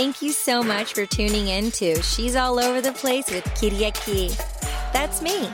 Thank you so much for tuning in to She's All Over the Place with Kiriaki. That's me.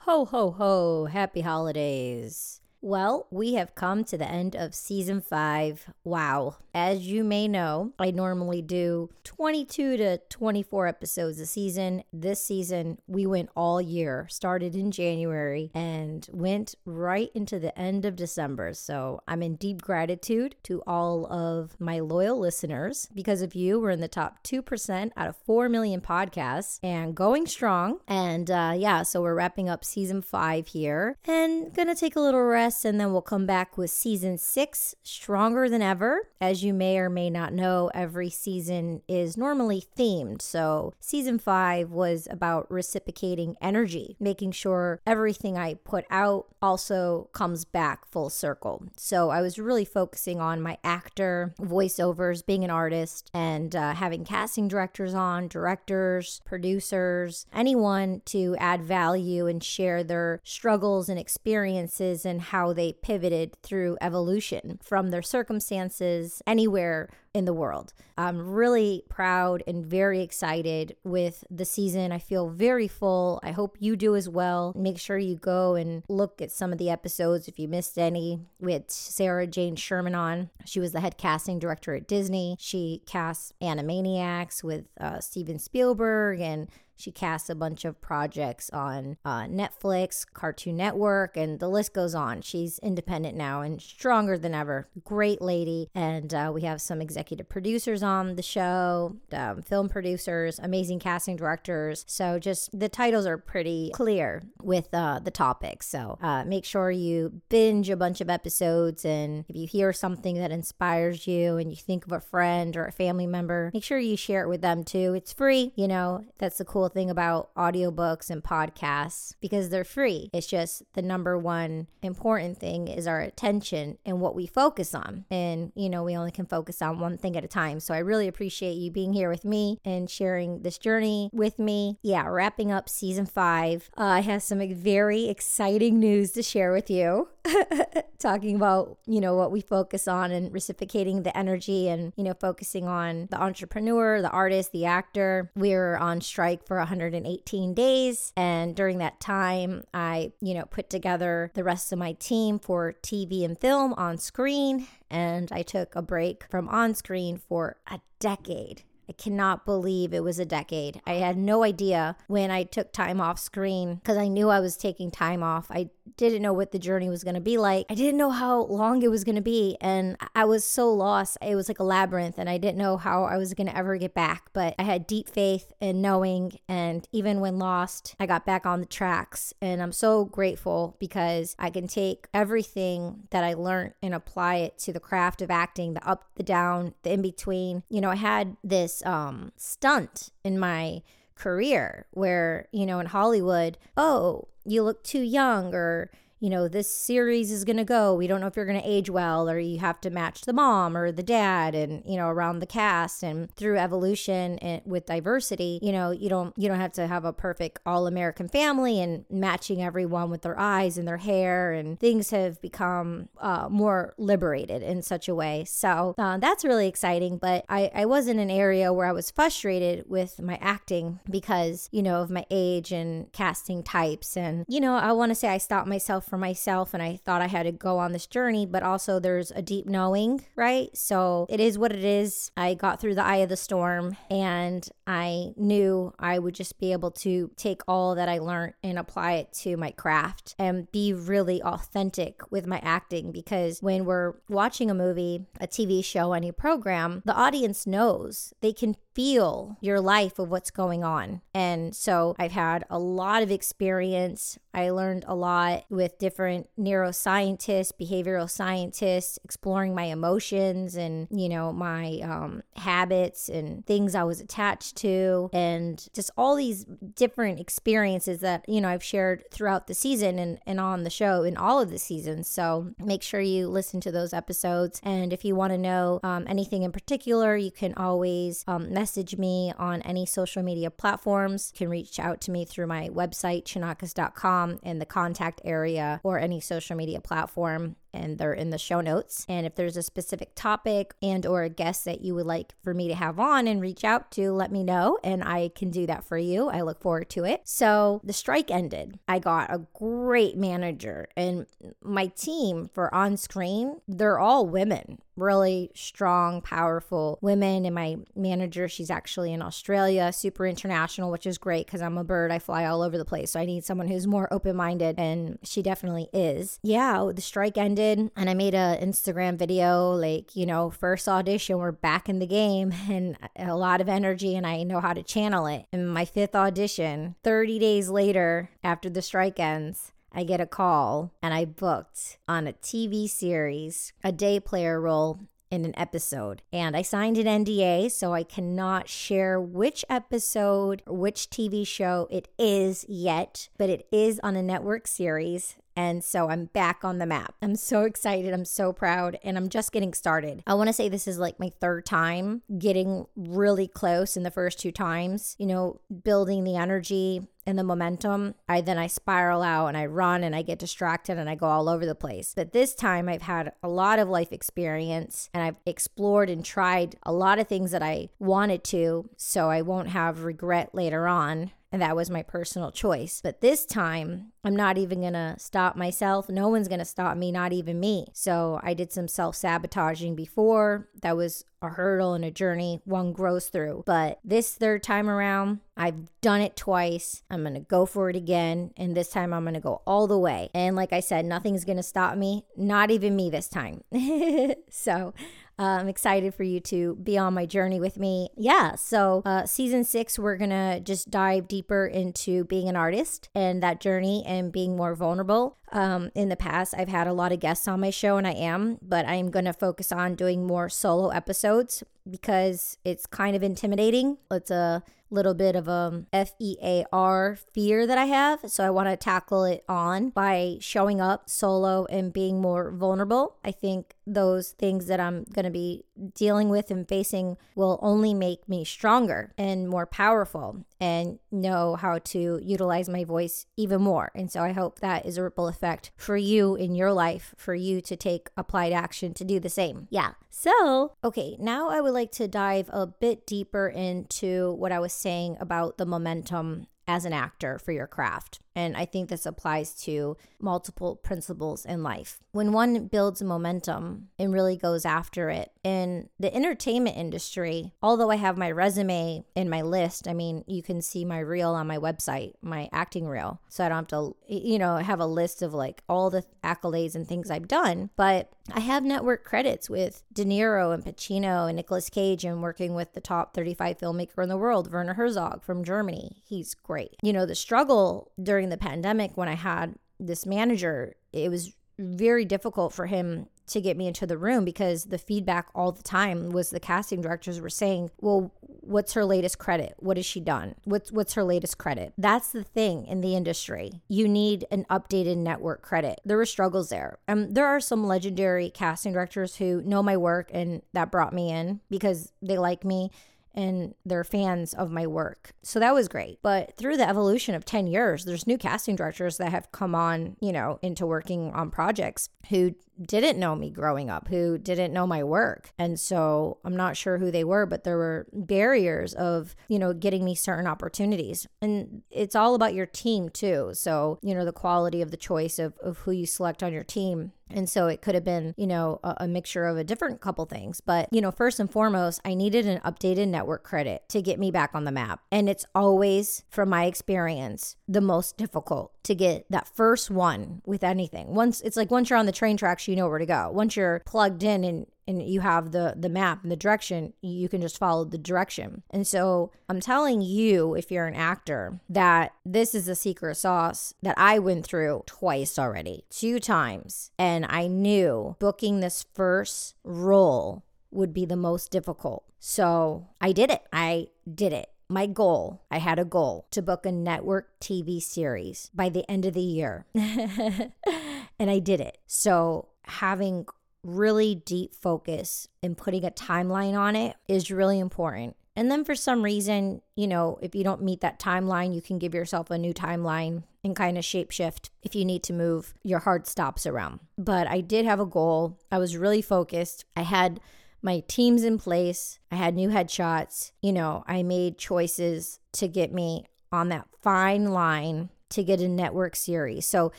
Ho, ho, ho. Happy holidays. Well, we have come to the end of season five. Wow. As you may know, I normally do 22 to 24 episodes a season. This season, we went all year, started in January and went right into the end of December. So I'm in deep gratitude to all of my loyal listeners. Because of you, we're in the top 2% out of 4 million podcasts and going strong. And uh, yeah, so we're wrapping up season five here and gonna take a little rest and then we'll come back with season six, stronger than ever. As you may or may not know, every season is normally themed. So, season five was about reciprocating energy, making sure everything I put out also comes back full circle. So, I was really focusing on my actor, voiceovers, being an artist, and uh, having casting directors on, directors, producers, anyone to add value and share their struggles and experiences and how how they pivoted through evolution from their circumstances anywhere in the world. I'm really proud and very excited with the season. I feel very full. I hope you do as well. Make sure you go and look at some of the episodes if you missed any. We had Sarah Jane Sherman on. She was the head casting director at Disney. She cast Animaniacs with uh, Steven Spielberg and she casts a bunch of projects on uh, Netflix, Cartoon Network, and the list goes on. She's independent now and stronger than ever. Great lady. And uh, we have some executive producers on the show, um, film producers, amazing casting directors. So just the titles are pretty clear with uh, the topics. So uh, make sure you binge a bunch of episodes. And if you hear something that inspires you and you think of a friend or a family member, make sure you share it with them too. It's free, you know, that's the cool thing about audiobooks and podcasts because they're free. It's just the number one important thing is our attention and what we focus on. And, you know, we only can focus on one thing at a time. So I really appreciate you being here with me and sharing this journey with me. Yeah, wrapping up season five. Uh, I have some very exciting news to share with you. Talking about, you know, what we focus on and reciprocating the energy and, you know, focusing on the entrepreneur, the artist, the actor. We're on strike for 118 days. And during that time, I, you know, put together the rest of my team for TV and film on screen. And I took a break from on screen for a decade. I cannot believe it was a decade. I had no idea when I took time off screen because I knew I was taking time off. I didn't know what the journey was going to be like. I didn't know how long it was going to be. And I was so lost. It was like a labyrinth, and I didn't know how I was going to ever get back. But I had deep faith in knowing. And even when lost, I got back on the tracks. And I'm so grateful because I can take everything that I learned and apply it to the craft of acting the up, the down, the in between. You know, I had this um, stunt in my career where, you know, in Hollywood, oh, you look too young or you know, this series is going to go. We don't know if you're going to age well, or you have to match the mom or the dad, and you know, around the cast and through evolution and with diversity. You know, you don't you don't have to have a perfect all American family and matching everyone with their eyes and their hair, and things have become uh, more liberated in such a way. So uh, that's really exciting. But I I was in an area where I was frustrated with my acting because you know of my age and casting types, and you know, I want to say I stopped myself for myself and I thought I had to go on this journey, but also there's a deep knowing, right? So it is what it is. I got through the eye of the storm and I knew I would just be able to take all that I learned and apply it to my craft and be really authentic with my acting because when we're watching a movie, a TV show, any program, the audience knows they can feel your life of what's going on. And so I've had a lot of experience. I learned a lot with different neuroscientists, behavioral scientists, exploring my emotions and, you know, my um, habits and things I was attached to, and just all these different experiences that, you know, I've shared throughout the season and, and on the show in all of the seasons. So make sure you listen to those episodes. And if you want to know um, anything in particular, you can always um, message me on any social media platforms. You can reach out to me through my website, chonacas.com, in the contact area or any social media platform. And they're in the show notes. And if there's a specific topic and or a guest that you would like for me to have on and reach out to, let me know and I can do that for you. I look forward to it. So the strike ended. I got a great manager and my team for on screen, they're all women really strong, powerful women. And my manager, she's actually in Australia, super international, which is great because I'm a bird. I fly all over the place. So I need someone who's more open minded, and she definitely is. Yeah, the strike ended, and I made a Instagram video like, you know, first audition, we're back in the game, and a lot of energy, and I know how to channel it. And my fifth audition, 30 days later, after the strike ends, I get a call and I booked on a TV series, a day player role in an episode. And I signed an NDA, so I cannot share which episode or which TV show it is yet, but it is on a network series. And so I'm back on the map. I'm so excited. I'm so proud. And I'm just getting started. I want to say this is like my third time getting really close in the first two times, you know, building the energy and the momentum. I then I spiral out and I run and I get distracted and I go all over the place. But this time I've had a lot of life experience and I've explored and tried a lot of things that I wanted to. So I won't have regret later on and that was my personal choice. But this time, I'm not even gonna stop myself. No one's gonna stop me, not even me. So I did some self sabotaging before. That was a hurdle and a journey one grows through. But this third time around, I've done it twice. I'm gonna go for it again. And this time, I'm gonna go all the way. And like I said, nothing's gonna stop me, not even me this time. so uh, I'm excited for you to be on my journey with me. Yeah, so uh, season six, we're gonna just dive deeper into being an artist and that journey and being more vulnerable. Um, in the past, I've had a lot of guests on my show, and I am, but I'm gonna focus on doing more solo episodes because it's kind of intimidating. It's a little bit of a F E A R fear that I have. So I want to tackle it on by showing up solo and being more vulnerable. I think those things that I'm going to be dealing with and facing will only make me stronger and more powerful and know how to utilize my voice even more. And so I hope that is a ripple effect for you in your life, for you to take applied action to do the same. Yeah. So, okay, now I would like to dive a bit deeper into what I was saying about the momentum as an actor for your craft. And I think this applies to multiple principles in life. When one builds momentum and really goes after it, in the entertainment industry, although I have my resume in my list, I mean, you can see my reel on my website, my acting reel. So I don't have to, you know, have a list of like all the accolades and things I've done. But I have network credits with De Niro and Pacino and Nicolas Cage and working with the top 35 filmmaker in the world, Werner Herzog from Germany. He's great. You know, the struggle during during the pandemic when I had this manager, it was very difficult for him to get me into the room because the feedback all the time was the casting directors were saying, "Well, what's her latest credit? What has she done? What's what's her latest credit?" That's the thing in the industry. You need an updated network credit. There were struggles there. Um there are some legendary casting directors who know my work and that brought me in because they like me and they're fans of my work. So that was great. But through the evolution of 10 years, there's new casting directors that have come on, you know, into working on projects who didn't know me growing up, who didn't know my work. And so I'm not sure who they were, but there were barriers of, you know, getting me certain opportunities. And it's all about your team too. So, you know, the quality of the choice of, of who you select on your team and so it could have been, you know, a, a, mixture of a different couple things. But, you know, first and foremost, I needed an updated network credit to get me back on the map. And it's always, from my experience, the most difficult to get that first one with anything. Once it's like once you're on the train tracks, you know where to go. Once you're plugged in and and you have the the map and the direction you can just follow the direction and so i'm telling you if you're an actor that this is a secret sauce that i went through twice already two times and i knew booking this first role would be the most difficult so i did it i did it my goal, I had a goal to book a network TV series by the end of the year. and I did it. So, having really deep focus and putting a timeline on it is really important And then for some reason, you know, if you don't meet that timeline, you can give yourself a new timeline and kind of shapeshift if you need to move your hard stops around. But I did have a goal. I was really focused. I had my teams in place. I had new headshots. You know, I made choices to get me on that fine line to get a network series. So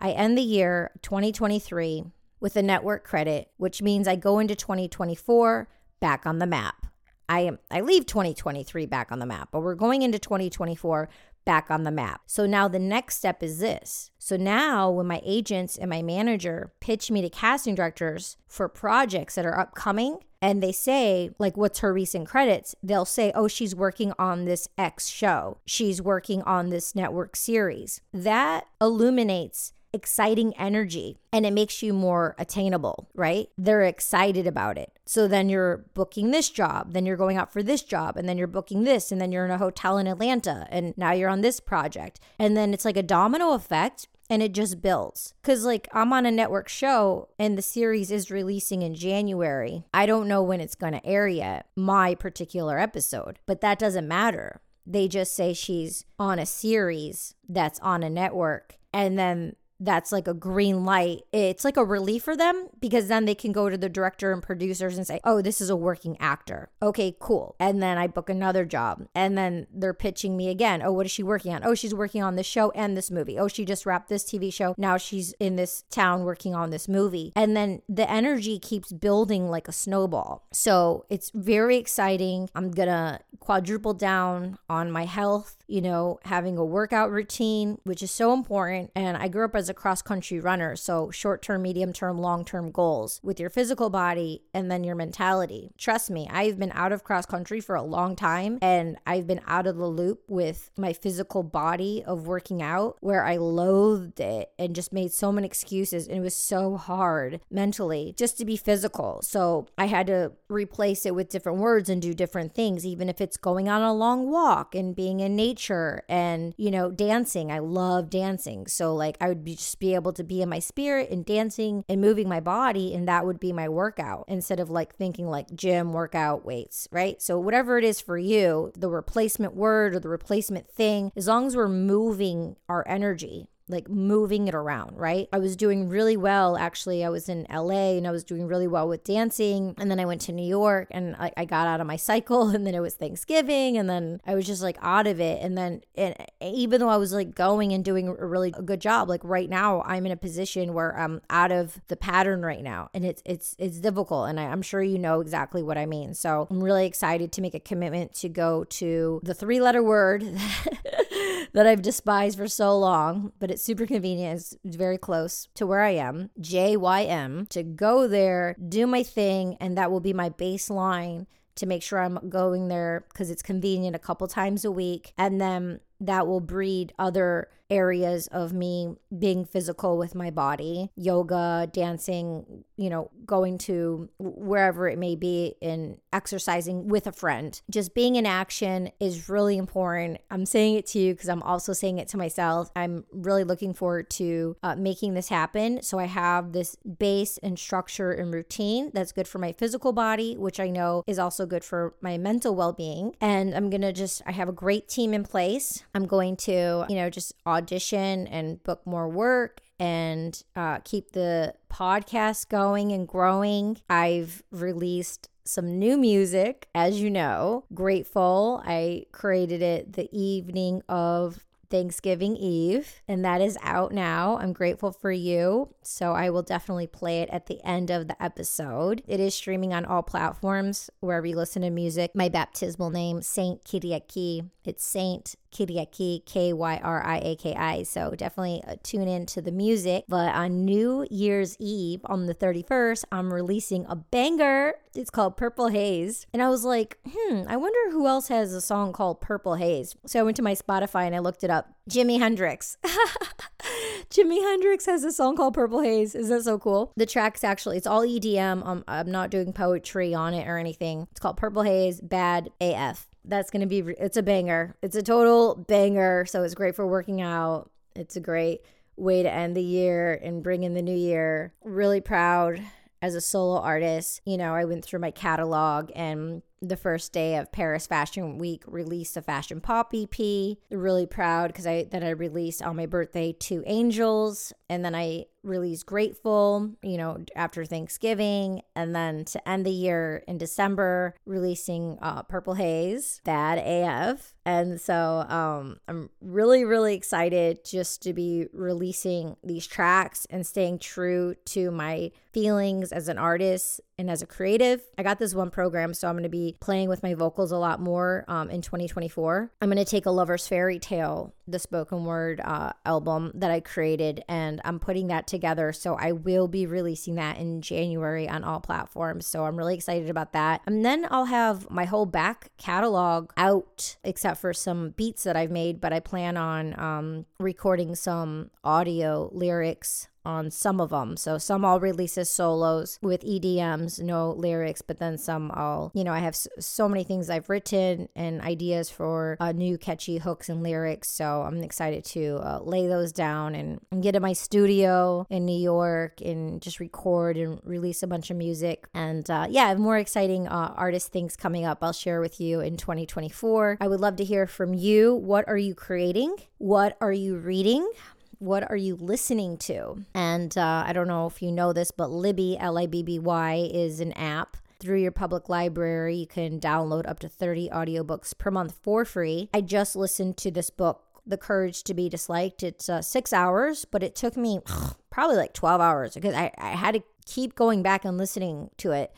I end the year 2023 with a network credit, which means I go into 2024 back on the map. I I leave 2023 back on the map, but we're going into 2024 back on the map. So now the next step is this. So now when my agents and my manager pitch me to casting directors for projects that are upcoming and they say like what's her recent credits, they'll say, "Oh, she's working on this X show. She's working on this network series." That illuminates exciting energy and it makes you more attainable, right? They're excited about it. So then you're booking this job, then you're going out for this job, and then you're booking this, and then you're in a hotel in Atlanta, and now you're on this project. And then it's like a domino effect and it just builds. Cause like I'm on a network show and the series is releasing in January. I don't know when it's gonna air yet, my particular episode, but that doesn't matter. They just say she's on a series that's on a network. And then that's like a green light. It's like a relief for them because then they can go to the director and producers and say, oh, this is a working actor. Okay, cool. And then I book another job. And then they're pitching me again. Oh, what is she working on? Oh, she's working on this show and this movie. Oh, she just wrapped this TV show. Now she's in this town working on this movie. And then the energy keeps building like a snowball. So it's very exciting. I'm going to quadruple down on my health, you know, having a workout routine, which is so important. And I grew up as a cross country runner. So, short term, medium term, long term goals with your physical body and then your mentality. Trust me, I've been out of cross country for a long time and I've been out of the loop with my physical body of working out where I loathed it and just made so many excuses. And it was so hard mentally just to be physical. So, I had to replace it with different words and do different things, even if it's going on a long walk and being in nature and, you know, dancing. I love dancing. So, like, I would be just be able to be in my spirit and dancing and moving my body and that would be my workout instead of like thinking like gym workout weights right so whatever it is for you the replacement word or the replacement thing as long as we're moving our energy like moving it around, right? I was doing really well. Actually, I was in LA and I was doing really well with dancing. And then I went to New York and I, I got out of my cycle. And then it was Thanksgiving. And then I was just like out of it. And then it, eh, even though I was like going and doing a really good job, like right now, I'm in a position where I'm out of the pattern right now. And it's, it's, it's difficult. And I, I'm sure you know exactly what I mean. So I'm really excited to make a commitment to go to the three letter word that I've despised for so long, but it's super convenient. It's very close to where I am, JYM, to go there, do my thing, and that will be my baseline to make sure I'm going there because it's convenient a couple times a week. And then that will breed other areas of me being physical with my body yoga dancing you know going to wherever it may be and exercising with a friend. Just being in action is really important. I'm saying it to you because i'm also saying it to myself. I'm really looking forward to uh, making this happen. So i have this base and structure and routine that's good for my physical body which i know is also good for my mental well-being. And i'm gonna just i have a great team in place. I'm going to you know just audition and book more work and uh, keep the podcast going and growing. I've released some new music, as you know. Grateful. I created it the evening of Thanksgiving Eve, and that is out now. I'm grateful for you. So I will definitely play it at the end of the episode. It is streaming on all platforms wherever you listen to music. My baptismal name, Saint Kyriaki. It's Saint Kyriaki, K Y R I A K I. So definitely uh, tune in to the music. But on New Year's Eve, on the 31st, I'm releasing a banger. It's called Purple Haze. And I was like, hmm, I wonder who else has a song called Purple Haze. So I went to my Spotify and I looked it up. Jimi Hendrix. Jimi Hendrix has a song called Purple Haze. Is that so cool? The track's actually, it's all EDM. Um, I'm not doing poetry on it or anything. It's called Purple Haze, Bad AF that's going to be it's a banger. It's a total banger, so it's great for working out. It's a great way to end the year and bring in the new year. Really proud as a solo artist. You know, I went through my catalog and the first day of Paris Fashion Week, released a Fashion Pop EP. Really proud because I that I released on my birthday two Angels, and then I released Grateful, you know, after Thanksgiving, and then to end the year in December, releasing uh, Purple Haze, Bad AF. And so um, I'm really, really excited just to be releasing these tracks and staying true to my feelings as an artist and as a creative. I got this one program, so I'm going to be playing with my vocals a lot more um, in 2024. I'm going to take a Lover's Fairy Tale, the spoken word uh, album that I created, and I'm putting that together. So I will be releasing that in January on all platforms. So I'm really excited about that. And then I'll have my whole back catalog out, except for some beats that I've made, but I plan on um, recording some audio lyrics on some of them. So some I'll release as solos with EDMs, no lyrics, but then some I'll, you know, I have so many things I've written and ideas for uh, new catchy hooks and lyrics. So I'm excited to uh, lay those down and, and get in my studio in New York and just record and release a bunch of music. And uh, yeah, more exciting uh, artist things coming up. I'll share with you in 2024. I would love to hear from you. What are you creating? What are you reading? What are you listening to? And uh, I don't know if you know this, but Libby, L I B B Y, is an app through your public library. You can download up to 30 audiobooks per month for free. I just listened to this book, The Courage to Be Disliked. It's uh, six hours, but it took me probably like 12 hours because I, I had to keep going back and listening to it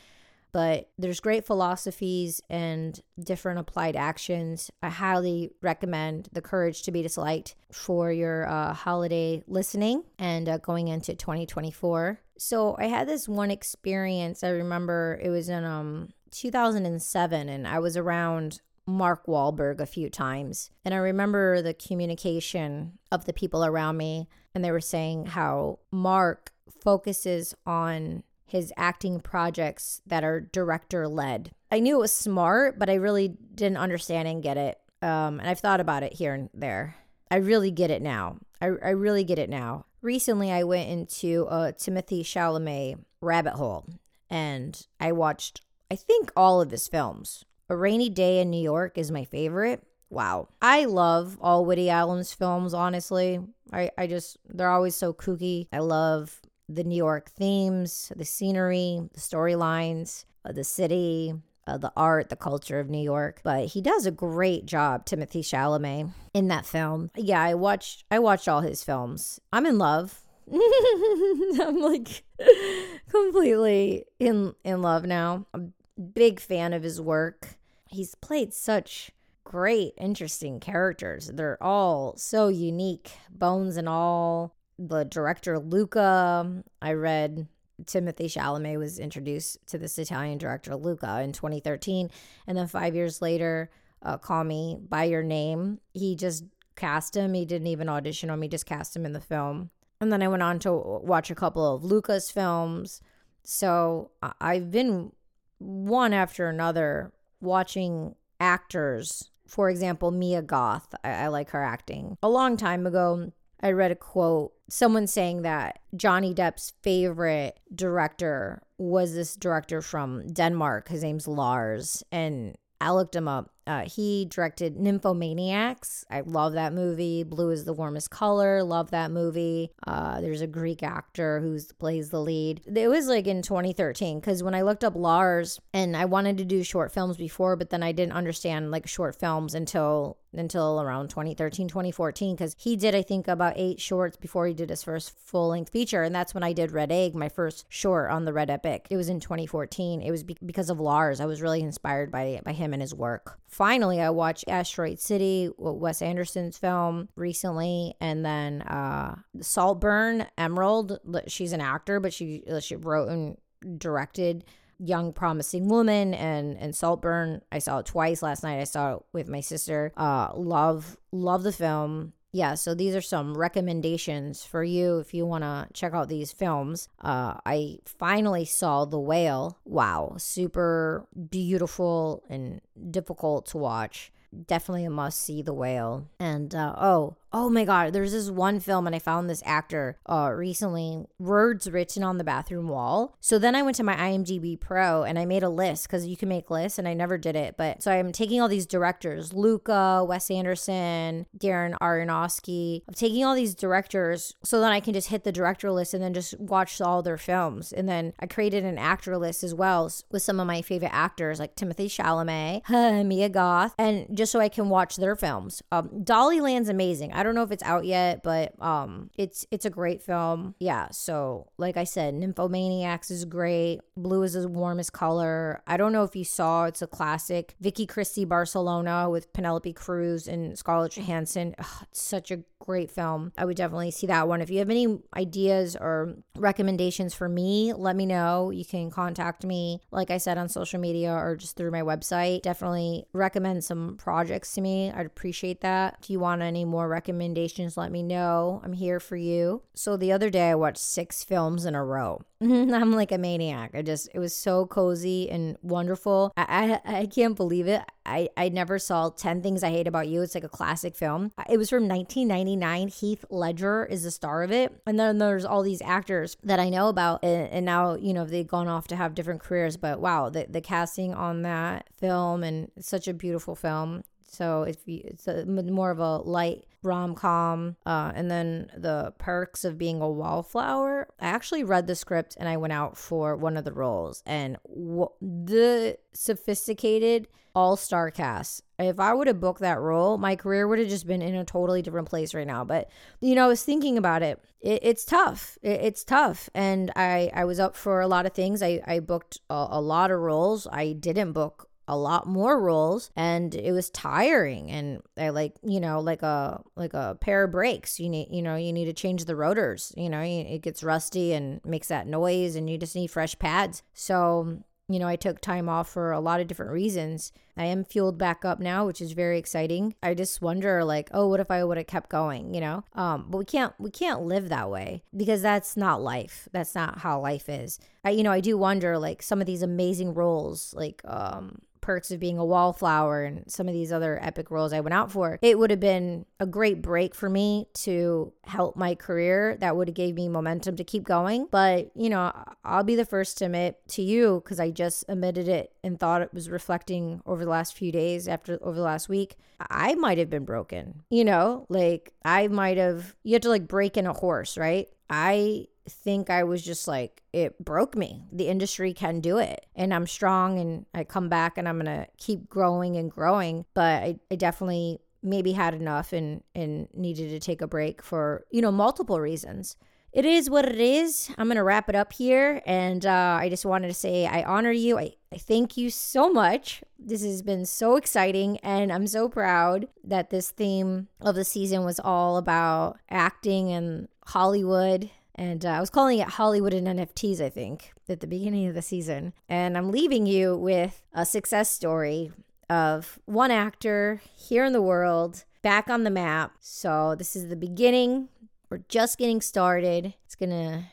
but there's great philosophies and different applied actions. I highly recommend The Courage to Be Disliked for your uh, holiday listening and uh, going into 2024. So I had this one experience. I remember it was in um 2007, and I was around Mark Wahlberg a few times. And I remember the communication of the people around me, and they were saying how Mark focuses on his acting projects that are director led. I knew it was smart, but I really didn't understand and get it. Um, and I've thought about it here and there. I really get it now. I, I really get it now. Recently, I went into a Timothy Chalamet rabbit hole and I watched, I think, all of his films. A Rainy Day in New York is my favorite. Wow. I love all Woody Allen's films, honestly. I, I just, they're always so kooky. I love the New York themes, the scenery, the storylines, uh, the city, uh, the art, the culture of New York. But he does a great job, Timothy Chalamet, in that film. Yeah, I watched I watched all his films. I'm in love. I'm like completely in in love now. I'm a big fan of his work. He's played such great, interesting characters. They're all so unique, bones and all the director Luca. I read Timothy Chalamet was introduced to this Italian director Luca in 2013, and then five years later, uh, Call Me by Your Name. He just cast him. He didn't even audition him. He just cast him in the film. And then I went on to watch a couple of Luca's films. So I've been one after another watching actors. For example, Mia Goth. I, I like her acting. A long time ago, I read a quote, someone saying that Johnny Depp's favorite director was this director from Denmark. His name's Lars. And I looked him up. Uh, he directed Nymphomaniacs. I love that movie. Blue is the warmest color. Love that movie. Uh, there's a Greek actor who plays the lead. It was like in 2013 because when I looked up Lars and I wanted to do short films before, but then I didn't understand like short films until until around 2013 2014 because he did i think about eight shorts before he did his first full-length feature and that's when i did red egg my first short on the red epic it was in 2014 it was be- because of lars i was really inspired by by him and his work finally i watched asteroid city wes anderson's film recently and then uh saltburn emerald. She's an actor but she she wrote and directed young promising woman and and saltburn. I saw it twice last night. I saw it with my sister. Uh love love the film yeah so these are some recommendations for you if you want to check out these films. Uh i finally saw the whale. Wow super beautiful and difficult to watch. Definitely a must see the whale. And uh, oh oh my God, there's this one film and I found this actor uh, recently, words written on the bathroom wall. So then I went to my IMDb Pro and I made a list because you can make lists and I never did it. But so I'm taking all these directors, Luca, Wes Anderson, Darren Aronofsky. I'm taking all these directors so then I can just hit the director list and then just watch all their films. And then I created an actor list as well with some of my favorite actors like Timothy Chalamet, Mia Goth, and just so I can watch their films. Um, Dalíland's amazing. I don't know if it's out yet, but um, it's it's a great film. Yeah. So like I said, Nymphomaniacs is great. Blue is the warmest color. I don't know if you saw. It's a classic. Vicky Cristina Barcelona with Penelope Cruz and Scarlett Johansson. Ugh, it's such a great film. I would definitely see that one. If you have any ideas or recommendations for me, let me know. You can contact me, like I said, on social media or just through my website. Definitely recommend some projects to me. I'd appreciate that. If you want any more recommendations, let me know. I'm here for you. So the other day, I watched six films in a row. Mm-hmm. I'm like a maniac. I just, it was so cozy and wonderful. I, I, I can't believe it. I, I never saw 10 Things I Hate About You. It's like a classic film. It was from 1999. Heath Ledger is the star of it. And then there's all these actors that I know about. And, and now, you know, they've gone off to have different careers. But wow, the, the casting on that film and such a beautiful film. So if you, it's a, more of a light rom com, uh, and then the perks of being a wallflower. I actually read the script and I went out for one of the roles, and w- the sophisticated all star cast. If I would have booked that role, my career would have just been in a totally different place right now. But you know, I was thinking about it. it it's tough. It, it's tough, and I I was up for a lot of things. I I booked a, a lot of roles. I didn't book a lot more roles and it was tiring and I like you know like a like a pair of brakes you need you know you need to change the rotors you know it gets rusty and makes that noise and you just need fresh pads so you know, I took time off for a lot of different reasons. I am fueled back up now, which is very exciting. I just wonder like, oh, what if I would have kept going, you know? Um, but we can't we can't live that way because that's not life. That's not how life is. I you know, I do wonder like some of these amazing roles like um perks of being a wallflower and some of these other epic roles I went out for, it would have been a great break for me to help my career. That would have gave me momentum to keep going. But, you know, I'll be the first to admit to you because I just admitted it and thought it was reflecting over the last few days after over the last week. I might have been broken. You know, like I might have you have to like break in a horse, right? I think I was just like, it broke me. The industry can do it. And I'm strong and I come back and I'm going to keep growing and growing. But I, I definitely maybe had enough and, and needed to take a break for, you know, multiple reasons. It is what it is. I'm going to wrap it up here. And uh, I just wanted to say I honor you. I, I thank you so much. This has been so exciting. And I'm so proud that this theme of the season was all about acting and Hollywood and uh, I was calling it Hollywood and NFTs, I think, at the beginning of the season. And I'm leaving you with a success story of one actor here in the world back on the map. So this is the beginning. We're just getting started. It's going to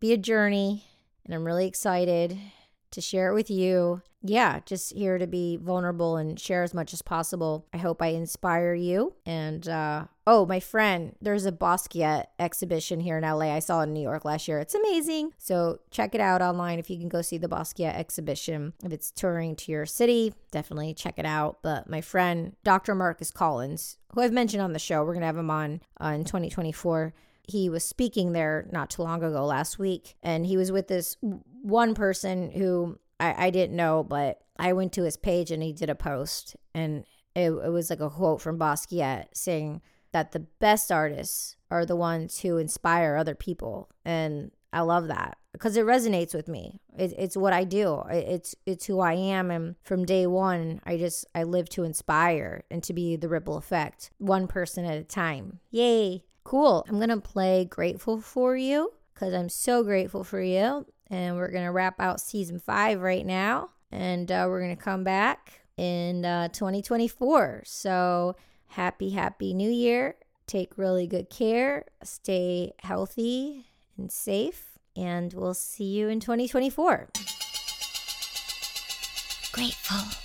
be a journey, and I'm really excited to share it with you. Yeah, just here to be vulnerable and share as much as possible. I hope I inspire you. And uh, oh, my friend, there's a Basquiat exhibition here in LA. I saw in New York last year. It's amazing. So check it out online if you can go see the Basquiat exhibition. If it's touring to your city, definitely check it out. But my friend, Dr. Marcus Collins, who I've mentioned on the show, we're going to have him on uh, in 2024 he was speaking there not too long ago last week and he was with this one person who I, I didn't know but i went to his page and he did a post and it, it was like a quote from basquiat saying that the best artists are the ones who inspire other people. And i love that because it resonates with me. It, it's what i do. It's it's who i am. And from day one i just i live to inspire and to be the ripple effect one person at a time. Yay. Cool. I'm to play Grateful for You because I'm so grateful for you. And we're going to wrap out season five right now. And uh, we're going to come back in uh, 2024. So happy, happy new year. Take really good care. Stay healthy and safe. And we'll see you in 2024. Grateful.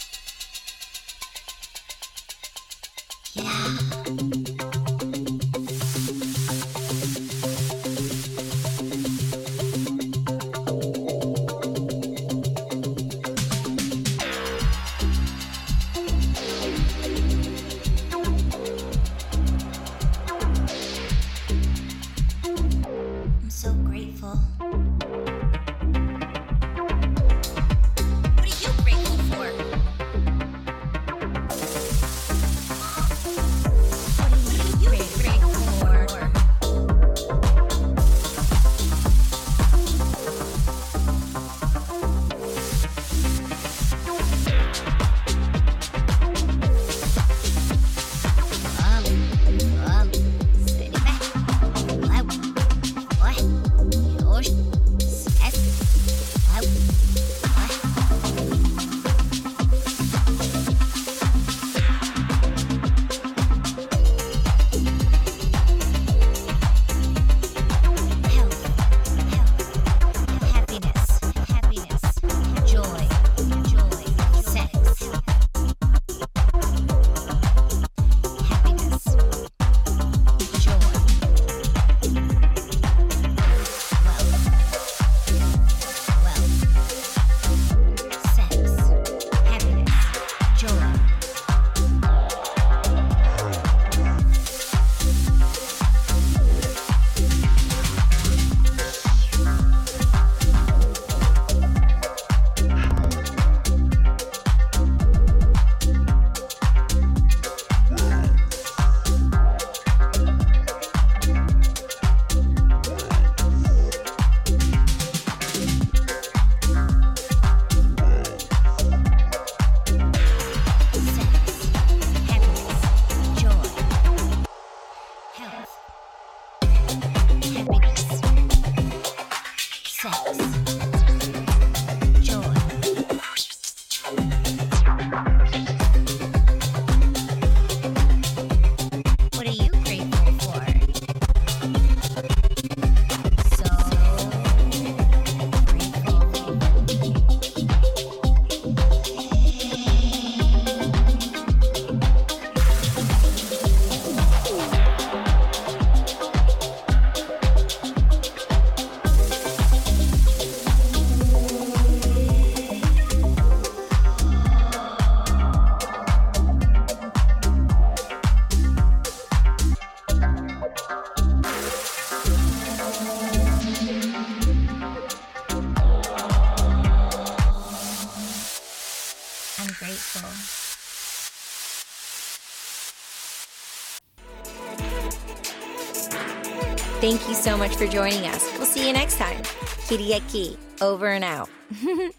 so much for joining us. We'll see you next time. Kitty Kiriaki, over and out.